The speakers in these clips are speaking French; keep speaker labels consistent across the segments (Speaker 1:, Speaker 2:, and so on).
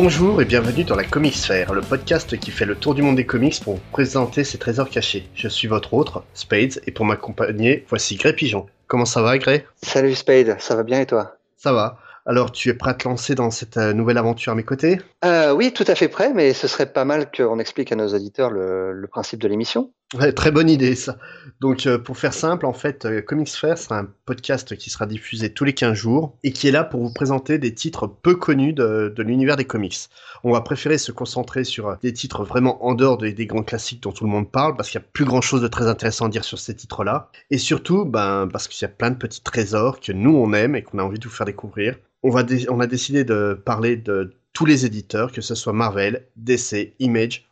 Speaker 1: Bonjour et bienvenue dans la Comics Sphere, le podcast qui fait le tour du monde des comics pour vous présenter ses trésors cachés. Je suis votre autre, Spades, et pour m'accompagner, voici Grey Pigeon. Comment ça va, Grey
Speaker 2: Salut Spade, ça va bien et toi?
Speaker 1: Ça va. Alors, tu es prêt à te lancer dans cette euh, nouvelle aventure à mes côtés?
Speaker 2: Euh, Oui, tout à fait prêt, mais ce serait pas mal qu'on explique à nos auditeurs le, le principe de l'émission.
Speaker 1: Très bonne idée ça. Donc euh, pour faire simple, en fait, euh, Comics Fair sera un podcast qui sera diffusé tous les 15 jours et qui est là pour vous présenter des titres peu connus de, l'univers des comics. On va préférer se concentrer sur euh, des titres vraiment en dehors des, grands classiques dont tout le monde parle parce qu'il n'y a plus grand chose de très intéressant à dire sur ces titres-là. Et surtout, ben, parce qu'il y a plein de petits trésors que nous on aime et qu'on a envie de vous faire découvrir. On, on a décidé de parler de tous les éditeurs, que ce soit Marvel, DC, Image,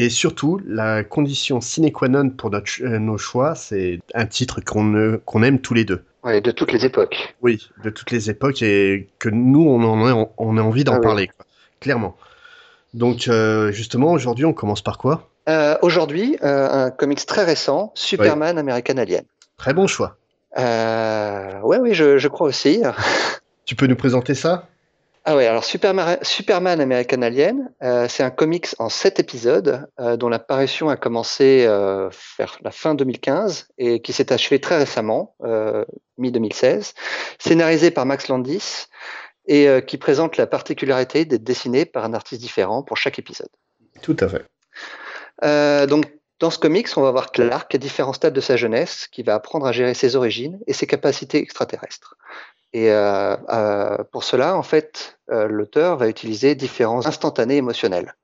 Speaker 1: et surtout, la condition sine qua non pour notre, euh, nos choix, c'est un titre qu'on aime tous les deux.
Speaker 2: Ouais, de toutes les époques.
Speaker 1: Oui, de toutes les époques et que nous, on en a, on a envie d'en
Speaker 2: Ah oui.
Speaker 1: parler, quoi. clairement. Donc, euh, justement, aujourd'hui, on commence par quoi?
Speaker 2: Euh, Aujourd'hui, euh, un comics très récent, Superman American Alien.
Speaker 1: Très bon choix.
Speaker 2: Ouais, oui, je, je crois aussi.
Speaker 1: Tu peux nous présenter ça?
Speaker 2: Ah ouais, alors Superman, Superman American Alien, euh, c'est un comics en sept épisodes euh, dont l'apparition a commencé euh, vers la fin 2015 et qui s'est achevé très récemment, euh, mi-2016, scénarisé par Max Landis et euh, qui présente la particularité d'être dessiné par un artiste différent pour chaque épisode.
Speaker 1: Tout à fait.
Speaker 2: Euh, donc, dans ce comics, on va voir Clark à différents stades de sa jeunesse, qui va apprendre à gérer ses origines et ses capacités extraterrestres. Et euh, euh, pour cela, en fait, euh, l'auteur va utiliser différents instantanés émotionnels,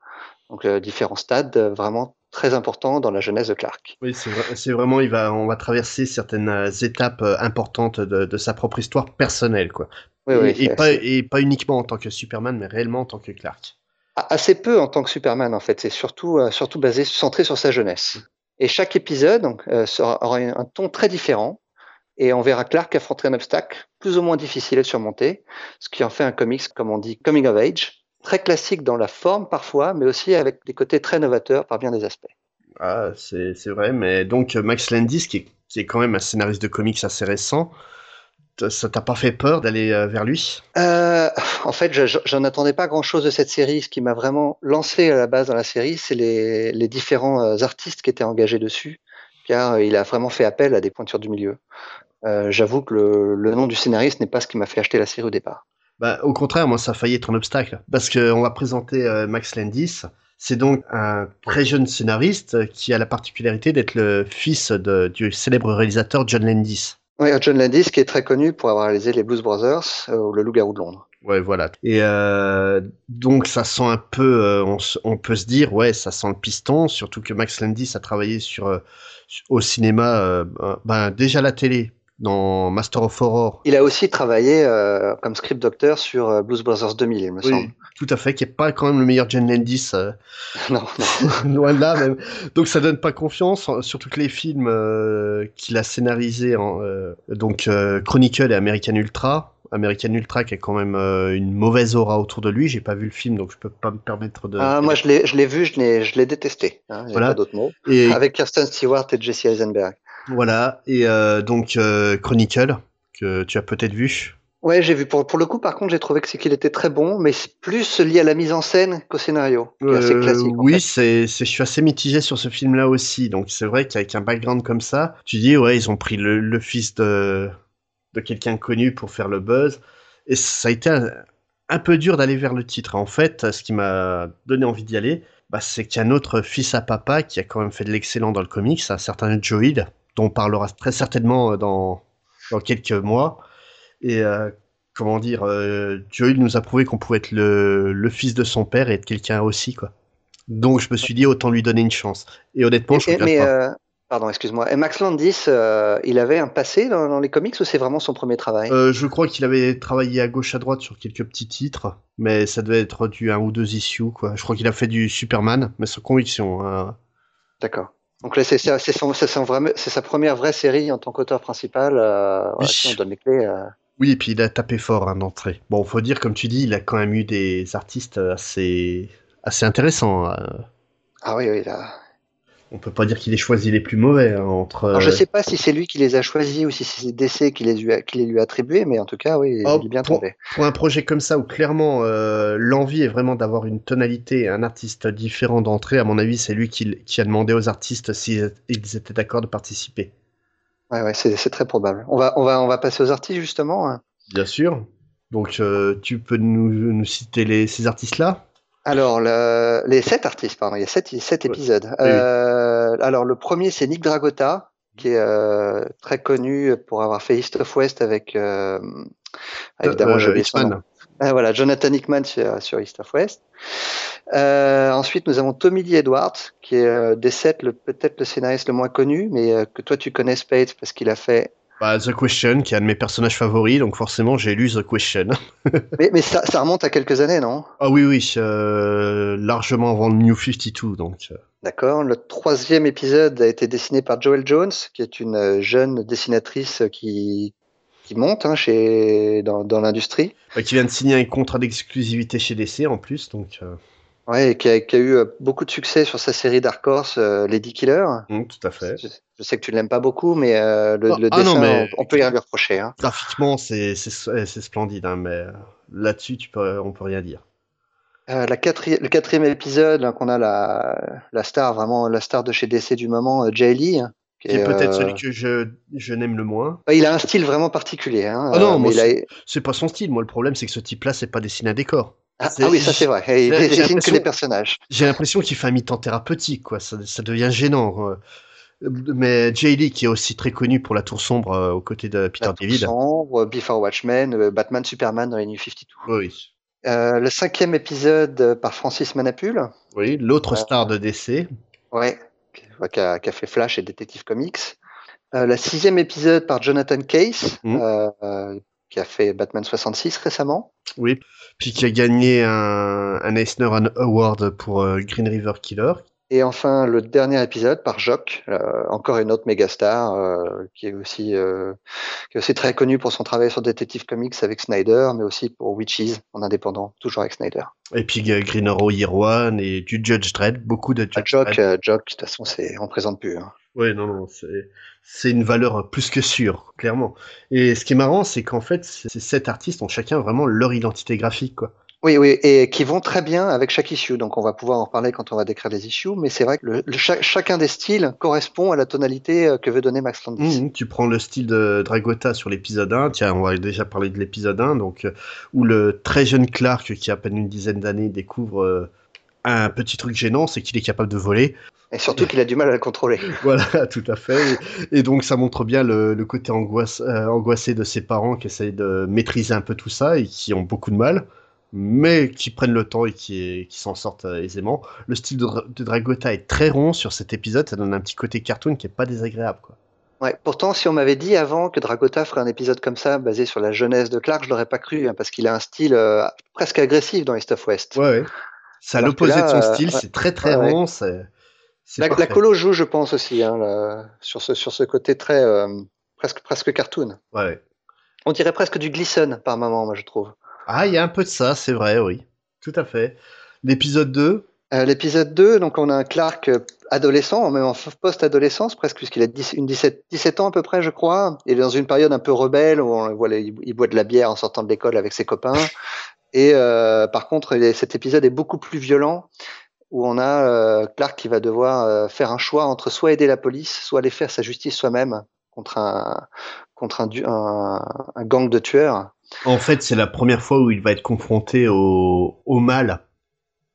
Speaker 2: donc différents stades vraiment très importants dans la jeunesse de Clark.
Speaker 1: Oui, c'est vrai- c'est vraiment, il va, on va traverser certaines étapes importantes de, de sa propre histoire personnelle, quoi.
Speaker 2: Oui,
Speaker 1: et,
Speaker 2: oui,
Speaker 1: et
Speaker 2: c'est-
Speaker 1: pas,
Speaker 2: c'est
Speaker 1: et pas uniquement en tant que Superman, mais réellement en tant que Clark.
Speaker 2: Assez peu en tant que Superman, en fait. C'est surtout, euh, surtout basé, centré sur sa jeunesse. Et chaque épisode euh, aura un ton très différent. Et on verra Clark affronter un obstacle plus ou moins difficile à surmonter, ce qui en fait un comics, comme on dit, coming of age, très classique dans la forme parfois, mais aussi avec des côtés très novateurs par bien des aspects.
Speaker 1: Ah, c'est vrai, mais donc euh, Max Landis, qui est, qui est quand même un scénariste de comics assez récent, ça t'a pas fait peur d'aller euh, vers lui?
Speaker 2: Euh, en fait, je- je- j'en attendais pas grand-chose de cette série. Ce qui m'a vraiment lancé à la base dans la série, c'est les, les différents euh, artistes qui étaient engagés dessus, car il a vraiment fait appel à des pointures du milieu. Euh, J'avoue que le, le nom du scénariste n'est pas ce qui m'a fait acheter la série au départ.
Speaker 1: Bah, au contraire, moi, ça a failli être un obstacle. Parce qu'on va présenter euh, Max Landis. C'est donc un très jeune scénariste qui a la particularité d'être le fils de- du célèbre réalisateur John Landis.
Speaker 2: Oui, John Landis, qui est très connu pour avoir réalisé les Blues Brothers euh, ou le Loup-garou de Londres.
Speaker 1: Ouais, voilà. Et euh, donc, ça sent un peu, euh, on, on peut se dire, ouais, ça sent le piston, surtout que Max Landis a travaillé sur, euh, au cinéma, euh, ben, déjà la télé, dans Master of Horror.
Speaker 2: Il a aussi travaillé euh, comme script doctor sur euh, Blues Brothers 2000, il me
Speaker 1: Oui,
Speaker 2: semble.
Speaker 1: tout à fait, qui est pas quand même le meilleur John Landis, euh,
Speaker 2: non, non.
Speaker 1: loin de là même. Donc ça donne pas confiance, en- surtout que les films qu'il a scénarisés, en, donc Chronicle et American Ultra. American Ultra qui a quand même une mauvaise aura autour de lui. J'ai pas vu le film, donc je peux pas me permettre de.
Speaker 2: Ah, moi, je l'ai je l'ai vu, je l'ai je l'ai détesté. Hein,
Speaker 1: Voilà.
Speaker 2: pas d'autre mot.
Speaker 1: Et
Speaker 2: Avec Kirsten Stewart et Jesse Eisenberg.
Speaker 1: Voilà. Et euh, donc euh, Chronicle que tu as peut-être vu.
Speaker 2: Ouais, j'ai vu. Pour, pour le coup, par contre, j'ai trouvé que c'est qu'il était très bon, mais c'est plus lié à la mise en scène qu'au scénario. qui est assez
Speaker 1: Euh,
Speaker 2: classique.
Speaker 1: oui, c'est, c'est, je suis assez mitigé sur ce film-là aussi. Donc c'est vrai qu'avec un background comme ça, tu dis ouais, ils ont pris le, le fils de, de quelqu'un connu pour faire le buzz. Et ça a été un, un peu dur d'aller vers le titre. En fait, ce qui m'a donné envie d'y aller, bah, c'est qu'il y a un autre fils à papa qui a quand même fait de l'excellent dans le comics, un certain Joel, dont on parlera très certainement euh, dans, dans quelques mois. Et euh, comment dire, euh, Joel nous a prouvé qu'on pouvait être le, le fils de son père et être quelqu'un aussi, quoi. Donc je me suis dit autant lui donner une chance. Et honnêtement, je
Speaker 2: Et-
Speaker 1: regrette
Speaker 2: mais,
Speaker 1: pas.
Speaker 2: euh, pardon, excuse-moi. Et Max Landis, euh, il avait un passé dans, dans les comics ou c'est vraiment son premier travail?
Speaker 1: Je crois qu'il avait travaillé à gauche à droite sur quelques petits titres, mais ça devait être du un ou deux issues, quoi. Je crois qu'il a fait du Superman, mais sans conviction. hein.
Speaker 2: D'accord. Donc là, c'est sa première vraie série en tant qu'auteur principal. Euh,
Speaker 1: Oui.
Speaker 2: si on donne les clés. euh.
Speaker 1: Oui, et puis il a tapé fort hein, d'entrée. Bon, faut dire, comme tu dis, il a quand même eu des artistes assez, assez intéressants. euh.
Speaker 2: Ah oui, oui, là.
Speaker 1: On peut pas dire qu'il ait choisi les plus mauvais hein, entre.
Speaker 2: Alors, je sais pas si c'est lui qui les a choisis ou si c'est DC qui les, lui a, qui les lui a attribués, mais en tout cas, oui,
Speaker 1: Oh,
Speaker 2: il est bien
Speaker 1: pour,
Speaker 2: tombé.
Speaker 1: pour un projet comme ça où clairement euh, l'envie est vraiment d'avoir une tonalité et un artiste différent d'entrée, à mon avis, c'est lui qui, qui a demandé aux artistes s'ils ils étaient d'accord de participer.
Speaker 2: Ouais, ouais, c'est très probable. On va, on va, on va passer aux artistes justement. hein.
Speaker 1: Bien sûr. Donc euh, tu peux nous, nous citer les, ces artistes-là?
Speaker 2: Alors, le- les sept artistes, pardon, il y a sept, sept épisodes.
Speaker 1: Oui.
Speaker 2: Euh, alors, le premier, c'est Nick Dragota, qui est euh, très connu pour avoir fait East of West avec, euh, évidemment,
Speaker 1: Euh,
Speaker 2: nom.
Speaker 1: Hitman.
Speaker 2: Ah, voilà, Jonathan Hickman sur, sur East of West. Euh, ensuite, nous avons Tommy Lee Edwards, qui est euh, des sept le- peut-être le scénariste le moins connu, mais euh, que toi tu connais Spade parce qu'il a fait.
Speaker 1: Bah, The Question, qui est un de mes personnages favoris, donc forcément j'ai lu The Question.
Speaker 2: Mais, mais ça, ça remonte à quelques années, non?
Speaker 1: Ah oui, oui, euh, largement avant le New 52, donc. euh,
Speaker 2: D'accord. Le troisième épisode a été dessiné par Joel Jones, qui est une euh, jeune dessinatrice qui qui monte hein, chez dans, dans l'industrie.
Speaker 1: bah, qui vient de signer un contrat d'exclusivité chez DC en plus, donc. euh,
Speaker 2: Ouais, et qui a, qui a eu euh, beaucoup de succès sur sa série Dark Horse, euh, Lady Killer.
Speaker 1: hum, tout à fait.
Speaker 2: Je, je sais que tu l'aimes pas beaucoup, mais euh, le,
Speaker 1: Ah,
Speaker 2: le
Speaker 1: ah
Speaker 2: dessin,
Speaker 1: non, mais-
Speaker 2: on, on peut rien lui reprocher. Hein.
Speaker 1: Graphiquement, c'est c'est c'est splendide, hein, mais là-dessus, tu peux, on peut rien dire.
Speaker 2: Euh, la quatri- le quatrième épisode, là, qu'on a la, la star, vraiment la star de chez DC du moment, euh, Jay Lee. qui
Speaker 1: Qui est peut-être
Speaker 2: euh,
Speaker 1: celui que je, je n'aime le moins.
Speaker 2: Il a un style vraiment particulier. Hein,
Speaker 1: Ah non,
Speaker 2: euh, a-
Speaker 1: C'est pas son style. Moi, le problème, c'est que ce type-là, c'est pas dessiné à décor.
Speaker 2: Ah, ah oui, ça c'est vrai. Et il que
Speaker 1: l'impression-
Speaker 2: les personnages.
Speaker 1: J'ai l'impression qu'il fait un mi-temps thérapeutique, quoi. Ça, ça devient gênant. quoi. Mais Jay Lee, qui est aussi très connu pour La Tour Sombre euh, aux côtés de Peter
Speaker 2: La Tour
Speaker 1: David.
Speaker 2: Sombre, Before Watchmen, euh, Batman, Superman dans les New 52.
Speaker 1: Oui.
Speaker 2: Euh, le cinquième épisode euh, par Francis Manapul.
Speaker 1: Oui, l'autre
Speaker 2: Euh,
Speaker 1: star de DC.
Speaker 2: Ouais, qui, a, qui a fait Flash et Detective Comics. Euh, le sixième épisode par Jonathan Case, euh, euh, qui a fait Batman 66 récemment.
Speaker 1: Oui. Puis qui a gagné un, un Eisner Award pour euh, Green River Killer.
Speaker 2: Et enfin, le dernier épisode par Jock, euh, encore une autre méga star, euh, qui est aussi qui est aussi très connu pour son travail sur Detective Comics avec Snyder, mais aussi pour Witches en indépendant, toujours avec Snyder.
Speaker 1: Et puis Green Arrow Year One et du Judge Dredd. Beaucoup de
Speaker 2: Ah,
Speaker 1: Judge
Speaker 2: Jock,
Speaker 1: Dredd.
Speaker 2: Jock, de toute façon, on présente plus. Hein.
Speaker 1: Oui, non, non, c'est une valeur plus que sûre, clairement. Et ce qui est marrant, c'est qu'en fait, ces sept artistes ont chacun vraiment leur identité graphique, quoi.
Speaker 2: Oui, oui, et qui vont très bien avec chaque issue. Donc, on va pouvoir en reparler quand on va décrire les issues. Mais c'est vrai que le, le- cha- chacun des styles correspond à la tonalité euh, que veut donner Max Landis.
Speaker 1: Mhm, tu prends le style de Dragota sur l'épisode 1, tiens, on va déjà parler de l'épisode 1, donc, euh, où le très jeune Clark, qui a à peine une dizaine d'années, découvre euh, un petit truc gênant, c'est qu'il est capable de voler.
Speaker 2: Et surtout qu'il a du mal à le contrôler.
Speaker 1: Voilà, tout à fait. Et, donc, ça montre bien le, le côté angoisse, euh, angoissé de ses parents qui essayent de maîtriser un peu tout ça et qui ont beaucoup de mal, mais qui prennent le temps et qui, qui s'en sortent euh, aisément. Le style de, Dra- de Dragota est très rond sur cet épisode, ça donne un petit côté cartoon qui est pas désagréable, quoi.
Speaker 2: Ouais. Pourtant, si on m'avait dit avant que Dragota ferait un épisode comme ça, basé sur la jeunesse de Clark, je l'aurais pas cru, hein, parce qu'il a un style euh, presque agressif dans East of West.
Speaker 1: Ouais, ouais. C'est à l'opposé de son style,
Speaker 2: ouais.
Speaker 1: c'est très très
Speaker 2: Ouais,
Speaker 1: rond, c'est.
Speaker 2: La, la
Speaker 1: parfait.
Speaker 2: colo joue, je pense aussi, hein, là, sur ce sur ce côté très euh, presque presque cartoon.
Speaker 1: Ouais.
Speaker 2: On dirait presque du Gleason par moment, moi je trouve.
Speaker 1: Ah, il y a un peu de ça, c'est vrai, oui. Tout à fait. L'épisode 2,
Speaker 2: Euh, L'épisode 2, donc on a un Clark euh, adolescent, même en post-adolescence presque, puisqu'il a 10, une 17, 17 ans à peu près, je crois. Il est dans une période un peu rebelle où on voit, il boit de la bière en sortant de l'école avec ses copains. Et euh, par contre, cet épisode est beaucoup plus violent, où on a euh, Clark qui va devoir euh, faire un choix entre soit aider la police, soit aller faire sa justice soi-même contre un contre un, du- un, un gang de tueurs.
Speaker 1: en fait, c'est la première fois où il va être confronté au, au mal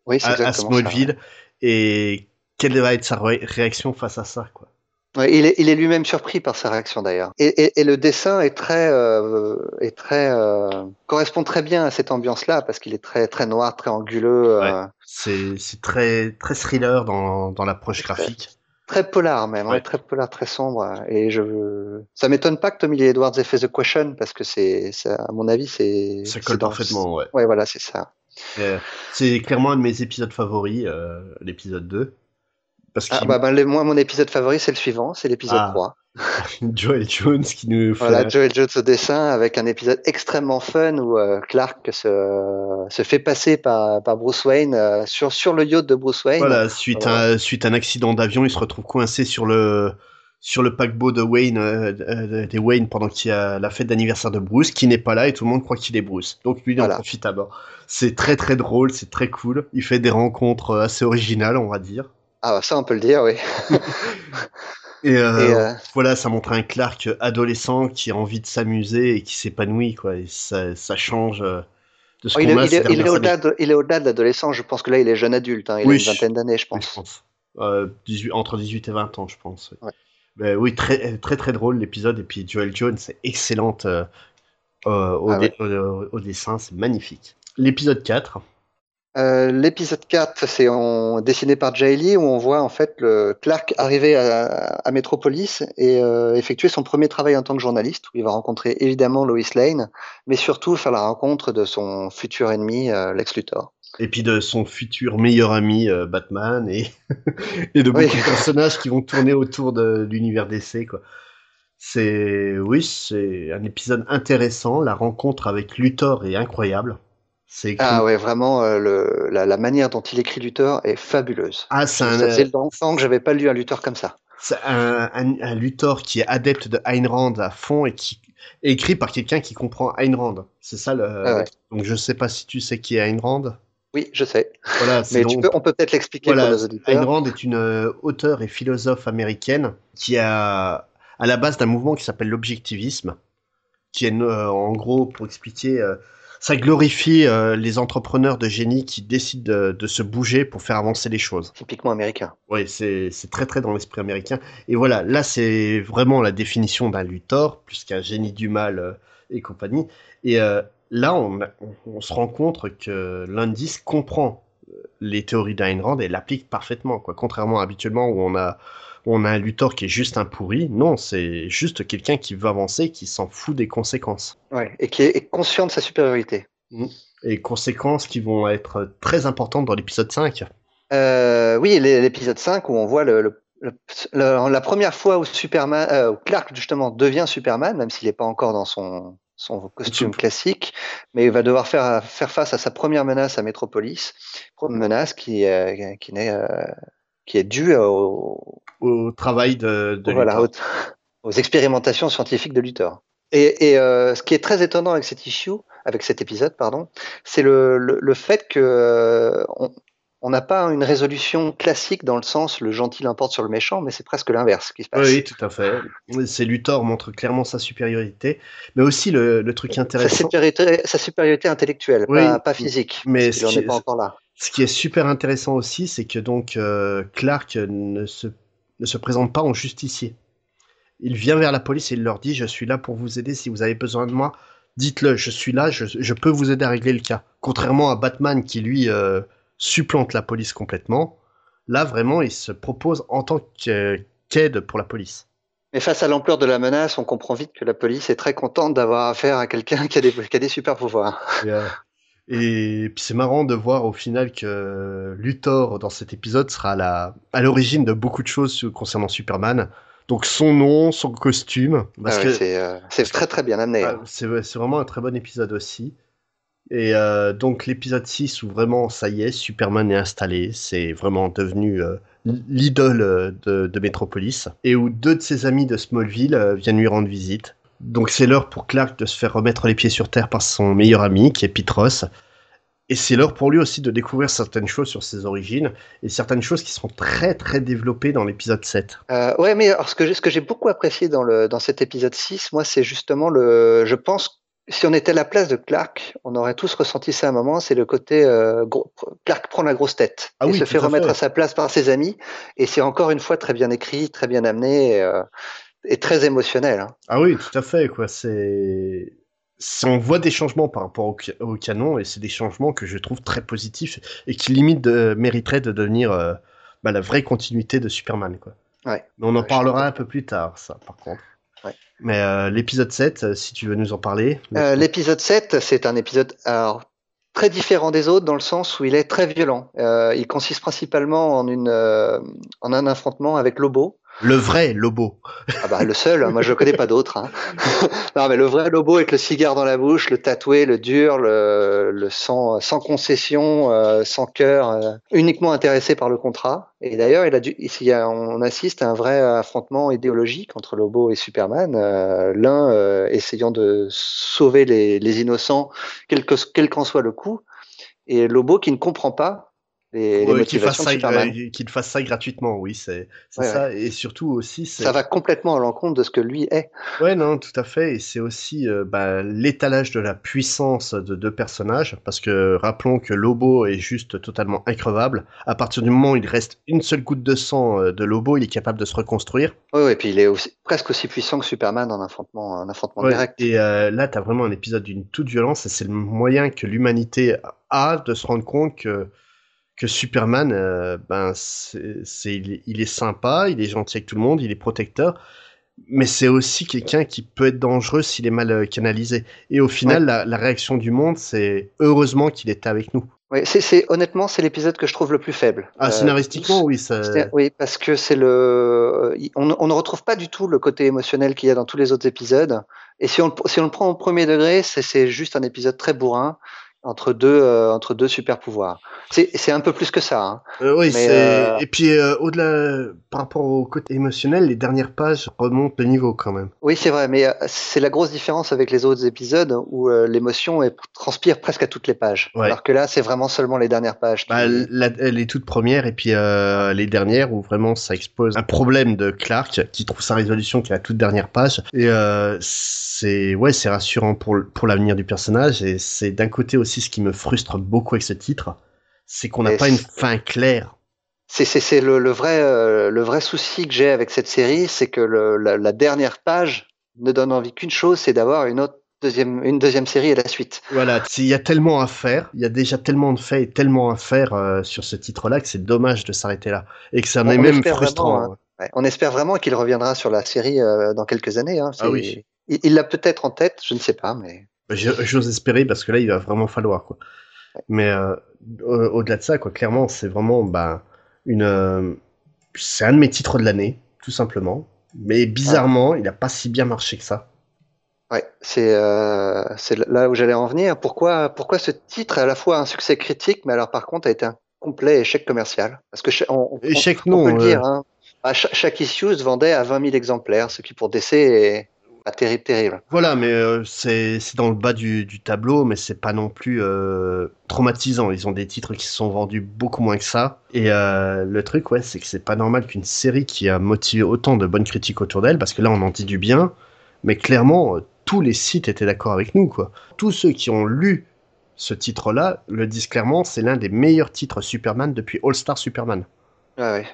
Speaker 2: Oui,
Speaker 1: à, à
Speaker 2: exactement ça.
Speaker 1: Smallville et quelle va être sa ré- réaction face à ça, quoi.
Speaker 2: Ouais, il est, il est lui-même surpris par sa réaction d'ailleurs. Et, et, et le dessin est très, euh, est très euh, correspond très bien à cette ambiance-là parce qu'il est très, très noir, très anguleux, euh,
Speaker 1: C'est très très thriller dans, dans l'approche graphique.
Speaker 2: très polar même, hein, très polar, très sombre. Et je, ça m'étonne pas que Tommy Lee Edwards ait fait The Question parce que c'est, à mon avis, c'est.
Speaker 1: Ça colle parfaitement, ouais.
Speaker 2: Ouais, voilà, c'est ça.
Speaker 1: C'est clairement un de mes épisodes favoris, l'épisode 2. Parce
Speaker 2: Ah, bah, bah, le- moi, mon épisode favori, c'est le suivant, c'est l'épisode
Speaker 1: Ah.
Speaker 2: 3.
Speaker 1: Joel Jones qui nous fait...
Speaker 2: Voilà, Joel Jones au dessin avec un épisode extrêmement fun où euh, Clark se, se fait passer par, par Bruce Wayne euh, sur, sur le yacht de Bruce Wayne.
Speaker 1: Voilà, suite, À, suite à un accident d'avion, il se retrouve coincé sur le, sur le paquebot de Wayne, euh, des Wayne pendant qu'il y a la fête d'anniversaire de Bruce, qui n'est pas là et tout le monde croit qu'il est Bruce. Donc lui, il en profite à bord. C'est très très drôle, c'est très cool. Il fait des rencontres assez originales, on va dire.
Speaker 2: Ah, ça, on peut le dire, oui.
Speaker 1: et, euh, voilà, ça montre un Clark adolescent qui a envie de s'amuser et qui s'épanouit, quoi. Et ça, ça change euh, de ce
Speaker 2: oh,
Speaker 1: a.
Speaker 2: Il est, il est au-delà de, de l'adolescent. Je pense que là, il est jeune adulte. Hein. Il a une vingtaine d'années, je pense.
Speaker 1: je pense. Euh, 18, entre 18 et 20 ans, je pense. Ouais. Ben, oui, très, très très drôle l'épisode. Et puis Joel Jones, c'est excellente euh, au, ah, ouais. au, au, dessin, c'est magnifique. L'épisode 4.
Speaker 2: Euh, l'épisode 4, c'est dessiné par Jay Lee, où on voit en fait le Clark arriver à, à Metropolis et euh, effectuer son premier travail en tant que journaliste, où il va rencontrer évidemment Lois Lane, mais surtout faire la rencontre de son futur ennemi, euh, Lex Luthor.
Speaker 1: Et puis de son futur meilleur ami Batman et, et de beaucoup oui. de personnages qui vont tourner autour de l'univers DC, quoi. C'est, oui, c'est un épisode intéressant. La rencontre avec Luthor est incroyable.
Speaker 2: Ah ouais, vraiment, euh, le, la, la, manière dont il écrit Luthor est fabuleuse.
Speaker 1: Ah, c'est un.
Speaker 2: Ça faisait longtemps que j'avais pas lu un Luthor comme ça.
Speaker 1: C'est un, un, un, Luthor qui est adepte de Ayn Rand à fond et qui est écrit par quelqu'un qui comprend Ayn Rand. C'est ça le. Ah ouais. Donc je sais pas si tu sais qui est Ayn Rand.
Speaker 2: Oui, je sais. Voilà, Mais peux, on peut peut-être l'expliquer voilà, pour nos auditeurs.
Speaker 1: Ayn Rand est une euh, auteure et philosophe américaine qui a à la base d'un mouvement qui s'appelle l'objectivisme, qui est euh, en gros pour expliquer. Ça glorifie euh, les entrepreneurs de génie qui décident de, de, se bouger pour faire avancer les choses.
Speaker 2: Typiquement américain.
Speaker 1: Oui, c'est très très dans l'esprit américain. Et voilà, là c'est vraiment la définition d'un Luthor, plus qu'un génie du mal euh, et compagnie. Et euh, là, on, on, on, se rend compte que l'indice comprend les théories d'Ayn Rand et l'applique parfaitement. Quoi. Contrairement à habituellement où on a on a un Luthor qui est juste un pourri. Non, c'est juste quelqu'un qui veut avancer, qui s'en fout des conséquences.
Speaker 2: Ouais, et qui est conscient de sa supériorité.
Speaker 1: Mmh. Et conséquences qui vont être très importantes dans l'épisode 5.
Speaker 2: Euh, oui, l'épisode 5 où on voit le, le, le, la première fois où Superman, euh, où Clark justement devient Superman, même s'il n'est pas encore dans son, son costume classique, mais il va devoir faire, faire face à sa première menace à Metropolis, une menace qui, euh, qui n'est euh, qui est due au,
Speaker 1: au travail de, de
Speaker 2: voilà, aux, aux, expérimentations scientifiques de Luthor. Et, et euh, ce qui est très étonnant avec cet issue, avec cet épisode, pardon, c'est le, le, le, fait que euh, on n'a pas une résolution classique dans le sens le gentil l'emporte sur le méchant, mais c'est presque l'inverse qui se passe.
Speaker 1: Oui, tout à fait. C'est Luthor montre clairement sa supériorité, mais aussi le, le truc intéressant.
Speaker 2: Sa supériorité, sa supériorité intellectuelle, oui, pas, pas, physique.
Speaker 1: Mais
Speaker 2: ce n'est pas encore là.
Speaker 1: Ce qui est super intéressant aussi, c'est que donc euh, Clark ne se ne se présente pas en justicier. Il vient vers la police et il leur dit Je suis là pour vous aider. Si vous avez besoin de moi, dites-le. Je suis là, je, je, peux vous aider à régler le cas. Contrairement à Batman qui, lui, euh, supplante la police complètement, là, vraiment, il se propose en tant qu'aide pour la police.
Speaker 2: Mais face à l'ampleur de la menace, on comprend vite que la police est très contente d'avoir affaire à quelqu'un qui, qui, a des super pouvoirs.
Speaker 1: Yeah. Et puis c'est marrant de voir au final que Luthor dans cet épisode sera à la à l'origine de beaucoup de choses concernant Superman. Donc son nom, son costume.
Speaker 2: Parce ah ouais, c'est euh, très très bien amené.
Speaker 1: Ah, c'est vraiment un très bon épisode aussi. Et euh, donc l'épisode 6 où vraiment ça y est, Superman est installé, c'est vraiment devenu euh, l'idole de, de, Metropolis. Et où deux de ses amis de Smallville viennent lui rendre visite. Donc c'est l'heure pour Clark de se faire remettre les pieds sur terre par son meilleur ami, qui est Petros. Et c'est l'heure pour lui aussi de découvrir certaines choses sur ses origines et certaines choses qui seront très très développées dans l'épisode 7.
Speaker 2: Euh, ouais, mais alors ce que j'ai, ce que j'ai beaucoup apprécié dans, le, dans cet épisode 6, moi, c'est justement le. Je pense si on était à la place de Clark, on aurait tous ressenti ça à un moment, c'est le côté euh, gros, Clark prend la grosse tête
Speaker 1: ah
Speaker 2: et
Speaker 1: oui,
Speaker 2: se fait remettre
Speaker 1: fait.
Speaker 2: à sa place par ses amis. Et c'est encore une fois très bien écrit, très bien amené. Et, euh, et très émotionnel. Hein.
Speaker 1: Ah oui, tout à fait. Quoi. C'est... On voit des changements par rapport au, au canon et c'est des changements que je trouve très positifs et qui limite de, mériteraient de devenir euh, bah, la vraie continuité de Superman. Quoi.
Speaker 2: Ouais.
Speaker 1: Mais on en
Speaker 2: ouais,
Speaker 1: parlera un peu plus tard, ça, par contre.
Speaker 2: Ouais.
Speaker 1: Mais euh, l'épisode 7, euh, si tu veux nous en parler.
Speaker 2: Euh, l'épisode 7, c'est un épisode alors, très différent des autres dans le sens où il est très violent. Euh, il consiste principalement en, une, en un affrontement avec Lobo
Speaker 1: Le vrai Lobo.
Speaker 2: Ah bah le seul, moi je connais pas d'autres. Hein. non mais le vrai Lobo avec le cigare dans la bouche, le tatoué, le dur, le, le sans, sans concession, euh, sans cœur, euh, uniquement intéressé par le contrat. Et d'ailleurs, il a dû, ici, on assiste à un vrai affrontement idéologique entre Lobo et Superman. Euh, L'un essayant de sauver les, les innocents, quel qu'en quel qu'en soit le coup, et Lobo qui ne comprend pas les,
Speaker 1: ouais, qu'il fasse, ça, qu'il fasse ça gratuitement, oui, c'est ouais, ça. Ouais. Et surtout aussi,
Speaker 2: ça va complètement à l'encontre de ce que lui est.
Speaker 1: Ouais, non, tout à fait. Et c'est aussi euh, bah, l'étalage de la puissance de deux personnages, parce que rappelons que Lobo est juste totalement increvable. À partir du moment où il reste une seule goutte de sang euh, de Lobo, il est capable de se reconstruire.
Speaker 2: Oui, et puis il est aussi, presque aussi puissant que Superman en affrontement, en affrontement direct.
Speaker 1: Et euh, là, t'as vraiment un épisode d'une toute violence, et c'est le moyen que l'humanité a de se rendre compte que que Superman, euh, ben, c'est, il, est sympa, il est gentil avec tout le monde, il est protecteur, mais c'est aussi quelqu'un qui peut être dangereux s'il est mal euh, canalisé. Et au final, ouais. la, la, réaction du monde, c'est heureusement qu'il était avec nous.
Speaker 2: Oui, c'est, honnêtement, c'est l'épisode que je trouve le plus faible.
Speaker 1: Ah, scénaristiquement, euh, oui, ça.
Speaker 2: Oui, parce que c'est le, on, on, ne retrouve pas du tout le côté émotionnel qu'il y a dans tous les autres épisodes. Et si on, si on le prend au premier degré, c'est, c'est juste un épisode très bourrin entre deux euh, entre deux super pouvoirs. C'est un peu plus que ça. Hein.
Speaker 1: Euh, oui, euh... et puis euh, au-delà par rapport au côté émotionnel, les dernières pages remontent le niveau quand même.
Speaker 2: Oui, c'est vrai, mais c'est la grosse différence avec les autres épisodes où l'émotion transpire presque à toutes les pages. Ouais. Alors que là, c'est vraiment seulement les dernières pages.
Speaker 1: Bah, qui... la, les toutes premières et puis les dernières où vraiment ça expose un problème de Clark qui trouve sa résolution qui est la toute dernière page et c'est ouais, c'est rassurant pour pour l'avenir du personnage et c'est d'un côté aussi aussi ce qui me frustre beaucoup avec ce titre, c'est qu'on n'a pas une fin claire.
Speaker 2: C'est le, le, vrai, euh, le vrai souci que j'ai avec cette série, c'est que le, la, la, dernière page ne donne envie qu'une chose, c'est d'avoir une autre deuxième, une deuxième série et la suite.
Speaker 1: Voilà, il y a tellement à faire, il y a déjà tellement de faits et tellement à faire euh, sur ce titre-là que c'est dommage de s'arrêter là et que ça en est même frustrant.
Speaker 2: Vraiment, hein. ouais. On espère vraiment qu'il reviendra sur la série euh, dans quelques années. Hein. Ah oui. Il l'a peut-être en tête, je ne sais pas, mais.
Speaker 1: J'ose espérer parce que là, il va vraiment falloir quoi. Mais euh, au-delà de ça, quoi, clairement, c'est vraiment bah, une. Euh, c'est un de mes titres de l'année, tout simplement. Mais bizarrement, ouais. il n'a pas si bien marché que ça.
Speaker 2: Ouais, c'est euh, là où j'allais en venir. Pourquoi, pourquoi ce titre est à la fois un succès critique, mais alors par contre a été un complet échec commercial? Parce que on,
Speaker 1: échec
Speaker 2: on,
Speaker 1: non.
Speaker 2: On peut le dire. Hein, chaque, chaque issue se vendait à 20 000 exemplaires, ce qui pour DC est, pas terrible, terrible.
Speaker 1: Voilà, mais euh, c'est dans le bas du, du tableau, mais c'est pas non plus euh, traumatisant. Ils ont des titres qui se sont vendus beaucoup moins que ça. Et euh, le truc, ouais, c'est que c'est pas normal qu'une série qui a motivé autant de bonnes critiques autour d'elle, parce que là, on en dit du bien, mais clairement, tous les sites étaient d'accord avec nous, quoi. Tous ceux qui ont lu ce titre-là le disent clairement, c'est l'un des meilleurs titres Superman depuis All Star Superman.
Speaker 2: Ah ouais.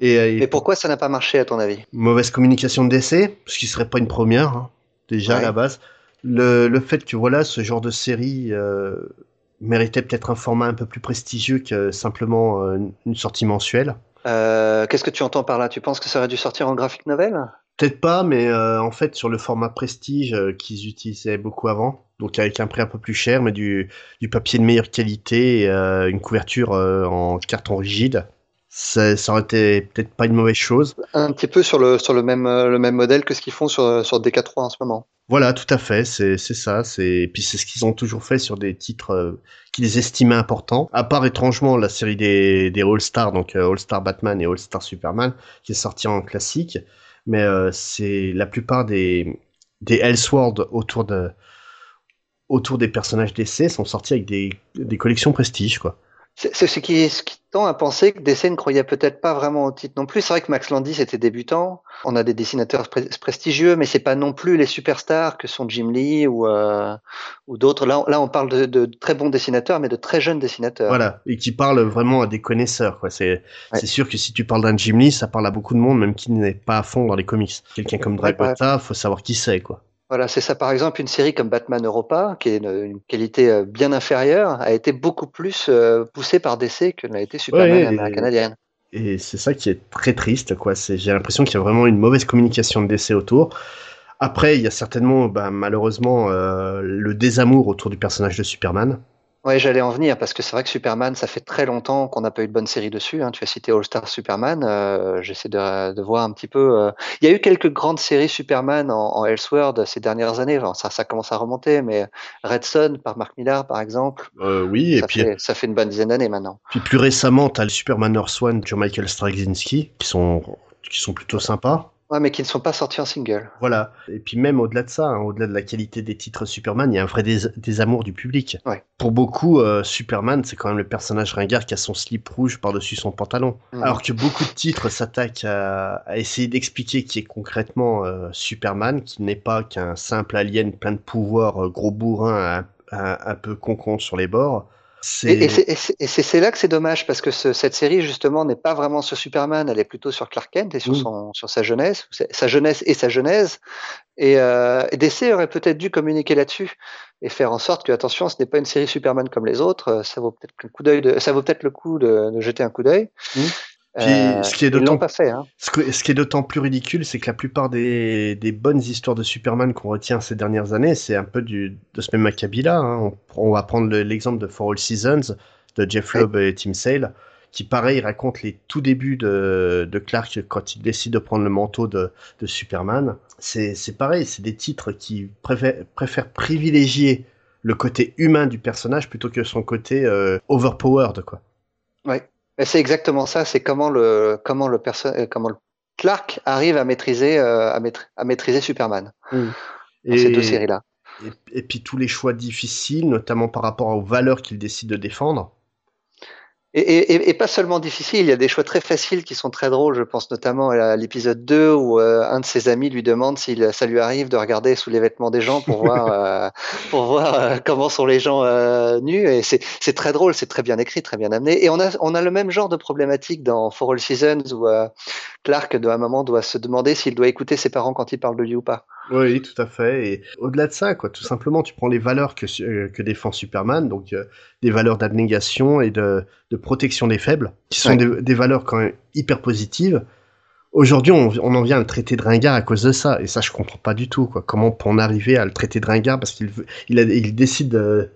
Speaker 2: Et, et, Mais pourquoi ça n'a pas marché à ton avis?
Speaker 1: Mauvaise communication de décès, ce qui serait pas une première hein, déjà ouais. à la base. Le, le, fait que voilà ce genre de série euh, méritait peut-être un format un peu plus prestigieux que simplement euh, une sortie mensuelle.
Speaker 2: Euh, Qu'est-ce que tu entends par là? Tu penses que ça aurait dû sortir en graphic novel
Speaker 1: Peut-être pas, mais euh, en fait sur le format prestige euh, qu'ils utilisaient beaucoup avant, donc avec un prix un peu plus cher, mais du, du papier de meilleure qualité, et, euh, une couverture en carton rigide ça, ça, aurait été peut-être pas une mauvaise chose.
Speaker 2: Un petit peu sur le, sur le, même, le même modèle que ce qu'ils font sur, sur DK3 en ce moment.
Speaker 1: Voilà, tout à fait, c'est ça. Et puis c'est ce qu'ils ont toujours fait sur des titres euh, qu'ils estimaient importants. À part étrangement la série des, des All-Star, donc euh, All-Star Batman et All-Star Superman, qui est sortie en classique. Mais euh, c'est la plupart des, des Elseworlds autour, de, autour des personnages d'essai sont sortis avec des, des collections prestige, quoi.
Speaker 2: C'est ce qui, ce qui tend à penser que DC ne croyait peut-être pas vraiment au titre non plus. C'est vrai que Max Landis était débutant. On a des dessinateurs pre prestigieux, mais c'est pas non plus les superstars que sont Jim Lee ou, euh, ou d'autres. Là, là, on parle de, de, très bons dessinateurs, mais de très jeunes dessinateurs.
Speaker 1: Voilà, et qui parlent vraiment à des connaisseurs. C'est ouais. sûr que si tu parles d'un Jim Lee, ça parle à beaucoup de monde, même qui n'est pas à fond dans les comics. Quelqu'un comme Dragota, ouais. faut savoir qui c'est, quoi.
Speaker 2: Voilà, c'est ça. Par exemple, une série comme Batman Europa, qui est une, une qualité euh, bien inférieure, a été beaucoup plus euh, poussée par DC que n'a été Superman ouais, et, canadienne.
Speaker 1: Et c'est ça qui est très triste, quoi. J'ai l'impression qu'il y a vraiment une mauvaise communication de DC autour. Après, il y a certainement, bah, malheureusement, euh, le désamour autour du personnage de Superman.
Speaker 2: Ouais, j'allais en venir parce que c'est vrai que Superman, ça fait très longtemps qu'on n'a pas eu de bonne série dessus. Hein. Tu as cité All Star Superman. Euh, J'essaie de, de, voir un petit peu. Euh... Il y a eu quelques grandes séries Superman en, en Elseworld ces dernières années. Enfin, ça, ça commence à remonter, mais Red Son par Mark Millar, par exemple.
Speaker 1: Euh, oui,
Speaker 2: ça
Speaker 1: et puis
Speaker 2: fait, ça fait une bonne dizaine d'années maintenant.
Speaker 1: Puis plus récemment, tu as le Superman Earth One de Michael Straczynski qui sont qui sont plutôt sympas.
Speaker 2: Ouais, mais qui ne sont pas sortis en single.
Speaker 1: Voilà. Et puis même au-delà de ça, hein, au-delà de la qualité des titres Superman, il y a un vrai dés désamour du public.
Speaker 2: Ouais.
Speaker 1: Pour beaucoup, euh, Superman, c'est quand même le personnage ringard qui a son slip rouge par-dessus son pantalon.
Speaker 2: Mmh.
Speaker 1: Alors que beaucoup de titres s'attaquent à, à, essayer d'expliquer qui est concrètement euh, Superman, qui n'est pas qu'un simple alien plein de pouvoirs, euh, gros bourrin, un, un, un peu concon sur les bords.
Speaker 2: Et, et c'est là que c'est dommage parce que ce, cette série justement n'est pas vraiment sur Superman, elle est plutôt sur Clark Kent et sur,
Speaker 1: Mmh.
Speaker 2: son, sur sa jeunesse, sa jeunesse et sa genèse. Et, euh, et DC aurait peut-être dû communiquer là-dessus et faire en sorte que attention, ce n'est pas une série Superman comme les autres. Ça vaut peut-être le coup d'œil, de, ça vaut peut-être le coup de, de, jeter un coup d'œil.
Speaker 1: Mmh. Puis, ce qui est d'autant
Speaker 2: pas fait. Hein.
Speaker 1: Ce, que, ce qui est d'autant plus ridicule, c'est que la plupart des, des bonnes histoires de Superman qu'on retient ces dernières années, c'est un peu du, de ce même acabit-là. Hein. On, on, va prendre l'exemple de For All Seasons de Jeff Loeb ouais. et Tim Sale, qui pareil raconte les tout débuts de, de Clark quand il décide de prendre le manteau de, de Superman. C'est pareil, c'est des titres qui préfèrent, préfèrent privilégier le côté humain du personnage plutôt que son côté euh, overpowered, quoi.
Speaker 2: Ouais. C'est exactement ça. C'est comment le comment le perso comment le Clark arrive à maîtriser euh, à, maîtr à, maîtriser Superman.
Speaker 1: Mmh.
Speaker 2: Dans et, ces deux séries là.
Speaker 1: Et, et, puis tous les choix difficiles, notamment par rapport aux valeurs qu'il décide de défendre.
Speaker 2: Et, et, et, pas seulement difficile, il y a des choix très faciles qui sont très drôles. Je pense notamment à l'épisode 2 où euh, un de ses amis lui demande si ça lui arrive de regarder sous les vêtements des gens pour voir, euh, pour voir euh, comment sont les gens nus. Et c'est très drôle, c'est très bien écrit, très bien amené. Et on a, on a le même genre de problématique dans For All Seasons où Clark, à un moment, doit se demander s'il doit écouter ses parents quand ils parlent de lui ou pas.
Speaker 1: Oui, tout à fait. Et au-delà de ça, quoi, tout simplement, tu prends les valeurs que, que défend Superman, donc des valeurs d'abnégation et de, de, protection des faibles, qui sont ouais. des, des, valeurs quand même hyper positives. Aujourd'hui, on, on, en vient à le traiter de ringard à cause de ça, et ça, je comprends pas du tout. Quoi. Comment on peut en arriver à le traiter de ringard parce qu'il il, il décide de,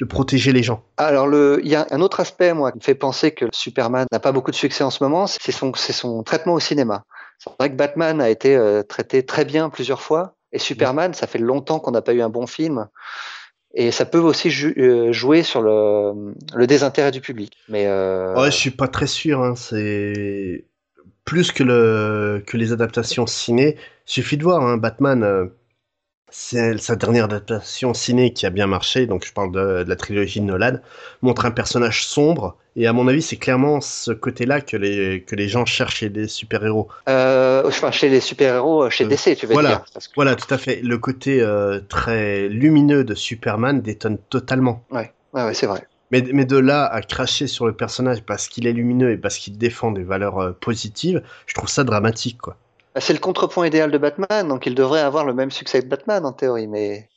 Speaker 1: de protéger les gens.
Speaker 2: Alors, il y a un autre aspect, moi, qui me fait penser que Superman n'a pas beaucoup de succès en ce moment, c'est son, son traitement au cinéma. C'est vrai que Batman a été euh, traité très bien plusieurs fois, et Superman, ça fait longtemps qu'on n'a pas eu un bon film. Et ça peut aussi euh, jouer sur le, le, désintérêt du public. Mais euh...
Speaker 1: ouais, je suis pas très sûr. Hein. C'est plus que le que les adaptations ciné. Suffit de voir hein, Batman. Euh, c'est sa dernière adaptation ciné qui a bien marché, donc je parle de, de, la trilogie de Nolan, montre un personnage sombre, et à mon avis, c'est clairement ce côté-là que les, que les gens cherchent chez des super-héros.
Speaker 2: Euh, enfin, chez les super-héros, chez DC, tu veux
Speaker 1: voilà,
Speaker 2: dire.
Speaker 1: Que... Voilà, tout à fait. Le côté euh, très lumineux de Superman détonne totalement.
Speaker 2: Ouais, ouais, ouais c'est vrai.
Speaker 1: Mais, mais de là à cracher sur le personnage parce qu'il est lumineux et parce qu'il défend des valeurs euh, positives, je trouve ça dramatique, quoi.
Speaker 2: C'est le contrepoint idéal de Batman, donc il devrait avoir le même succès que Batman en théorie, mais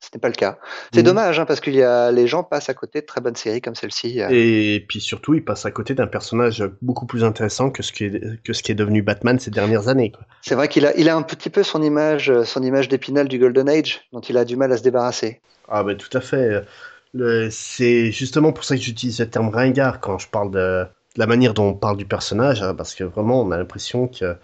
Speaker 2: ce n'est pas le cas. C'est mmh. dommage, hein, parce que y a, les gens passent à côté de très bonnes séries comme celle-ci.
Speaker 1: Euh. Et puis surtout, ils passent à côté d'un personnage beaucoup plus intéressant que ce qui est, que ce qui est devenu Batman ces dernières années.
Speaker 2: C'est vrai qu'il a, il a un petit peu son image, son image d'épinal du Golden Age, dont il a du mal à se débarrasser.
Speaker 1: Ah ben tout à fait. C'est justement pour ça que j'utilise le terme ringard quand je parle de, de la manière dont on parle du personnage, hein, parce que vraiment, on a l'impression que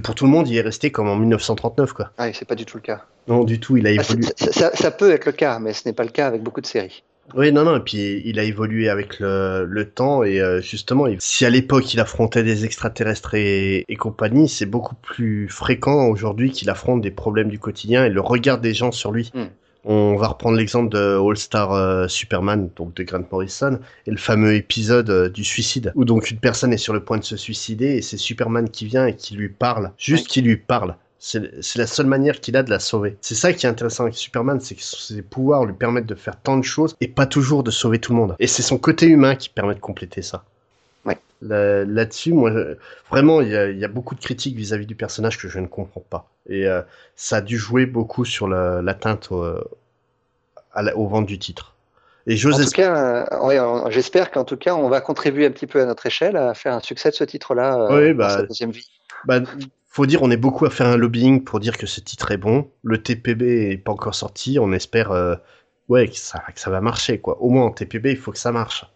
Speaker 1: pour tout le monde, il est resté comme en 1939, quoi.
Speaker 2: Ah, c'est pas du tout le cas.
Speaker 1: Non, du tout, il a évolué.
Speaker 2: Ah, ça, ça, ça, peut être le cas, mais ce n'est pas le cas avec beaucoup de séries.
Speaker 1: Oui, non, non, et puis il a évolué avec le, le temps, et euh, justement, si à l'époque il affrontait des extraterrestres et, et compagnie, c'est beaucoup plus fréquent aujourd'hui qu'il affronte des problèmes du quotidien et le regard des gens sur lui.
Speaker 2: Mm.
Speaker 1: On va reprendre l'exemple de All Star euh, Superman, donc de Grant Morrison, et le fameux épisode euh, du suicide, où donc une personne est sur le point de se suicider et c'est Superman qui vient et qui lui parle, juste qui lui parle. C'est la seule manière qu'il a de la sauver. C'est ça qui est intéressant avec Superman, c'est que ses pouvoirs lui permettent de faire tant de choses et pas toujours de sauver tout le monde. Et c'est son côté humain qui permet de compléter ça.
Speaker 2: Ouais.
Speaker 1: Là-dessus, moi, vraiment, il y, y, a beaucoup de critiques vis-à-vis -vis du personnage que je ne comprends pas. Et euh, ça a dû jouer beaucoup sur l'atteinte au, au ventre du titre.
Speaker 2: Et en tout cas, euh, ouais, j'espère qu'en tout cas, on va contribuer un petit peu à notre échelle à faire un succès de ce titre-là
Speaker 1: euh, oui, bah,
Speaker 2: deuxième vie.
Speaker 1: Bah, faut dire, on est beaucoup à faire un lobbying pour dire que ce titre est bon. Le TPB est pas encore sorti. On espère euh, ouais, que ça, que ça va marcher, quoi. Au moins en TPB, il faut que ça marche.